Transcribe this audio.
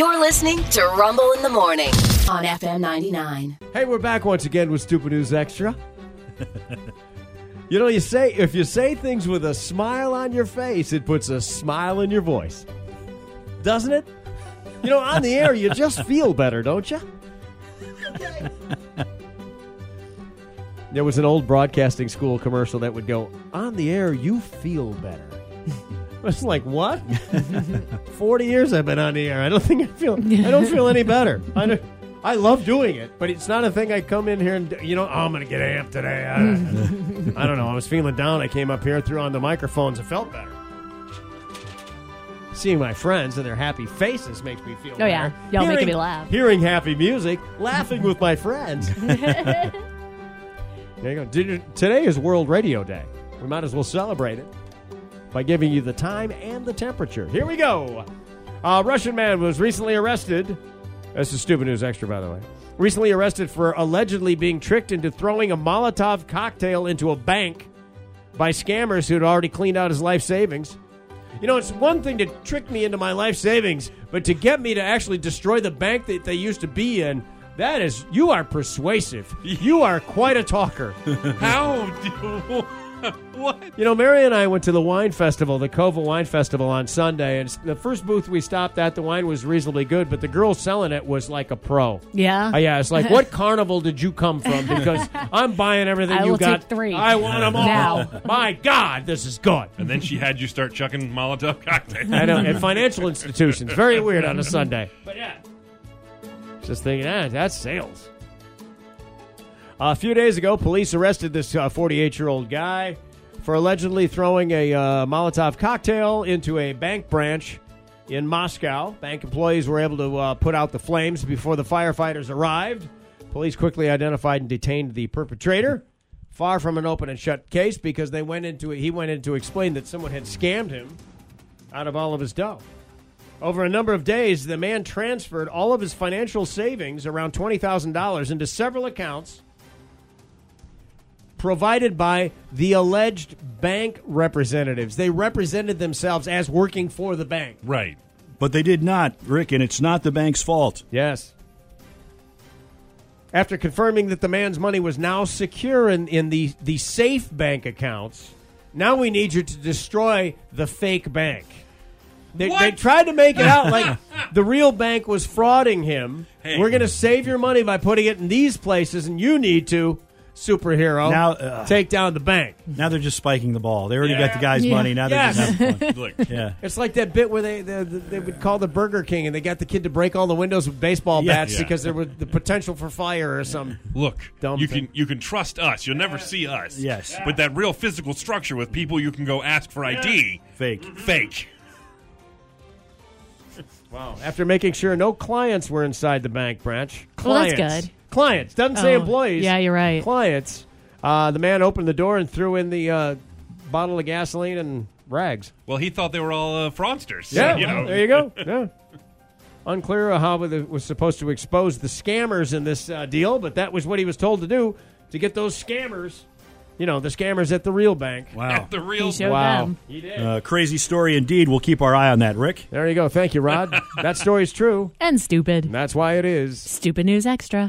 You're listening to Rumble in the Morning on FM 99. Hey, we're back once again with Stupid News Extra. you know, you say if you say things with a smile on your face, it puts a smile in your voice, doesn't it? You know, on the air, you just feel better, don't you? There was an old broadcasting school commercial that would go, On the air, you feel better. I was like, What? 40 years I've been on the air. I don't think I feel, I don't feel any better. I, don't, I love doing it, but it's not a thing I come in here and, do- you know, oh, I'm going to get amped today. I, I don't know. I was feeling down. I came up here, threw on the microphones. It felt better. Seeing my friends and their happy faces makes me feel Oh, yeah. Y'all making me laugh. Hearing happy music, laughing with my friends. there you go. Did- Today is World Radio Day. We might as well celebrate it by giving you the time and the temperature. Here we go. A Russian man was recently arrested. This is stupid news extra, by the way. Recently arrested for allegedly being tricked into throwing a Molotov cocktail into a bank by scammers who had already cleaned out his life savings. You know, it's one thing to trick me into my life savings, but to get me to actually destroy the bank that they used to be in, that is, you are persuasive. You are quite a talker. How do what? You know, Mary and I went to the wine festival, the Cova Wine Festival on Sunday, and the first booth we stopped at, the wine was reasonably good, but the girl selling it was like a pro. Yeah. Uh, yeah, it's like, what carnival did you come from? Because I'm buying everything I you will got. take three. I want them all. Now. My God, this is good. And then she had you start chucking Molotov cocktails. I know, at financial institutions. Very weird on a Sunday. But yeah. Just thinking, ah, that's sales. A few days ago, police arrested this 48 year old guy for allegedly throwing a uh, Molotov cocktail into a bank branch in Moscow. Bank employees were able to uh, put out the flames before the firefighters arrived. Police quickly identified and detained the perpetrator. Far from an open and shut case because they went into he went in to explain that someone had scammed him out of all of his dough. Over a number of days, the man transferred all of his financial savings, around $20,000, into several accounts provided by the alleged bank representatives. They represented themselves as working for the bank. right. But they did not, Rick, and it's not the bank's fault. Yes. After confirming that the man's money was now secure in, in the, the safe bank accounts, now we need you to destroy the fake bank. They, they tried to make it out like the real bank was frauding him. Hey. We're going to save your money by putting it in these places, and you need to, superhero, Now, uh, take down the bank. Now they're just spiking the ball. They already Yeah. got the guy's Yeah. money. Now they're Yes. just having fun. Look, Yeah. It's like that bit where they, they they would call the Burger King and they got the kid to break all the windows with baseball Yeah. bats Yeah. because there was the potential for fire or some. look. Dumb you thing. can you can trust us. You'll never see us. Yes. But that real physical structure with people you can go ask for ID. Fake. Fake. Wow. After making sure no clients were inside the bank branch. Well, that's Clients. good. Clients. Doesn't say Oh, employees. Yeah, you're right. Clients. Uh, the man opened the door and threw in the uh, bottle of gasoline and rags. Well, he thought they were all uh, fraudsters. Yeah, you know. there you go. Yeah. Unclear how it was supposed to expose the scammers in this uh, deal, but that was what he was told to do to get those scammers. You know, the scammers at the real bank. Wow. At the real He showed Wow. them. He did. Uh, crazy story indeed. We'll keep our eye on that, Rick. there you go. Thank you, Rod. that story's true. And stupid. And that's why it is. Stupid News Extra.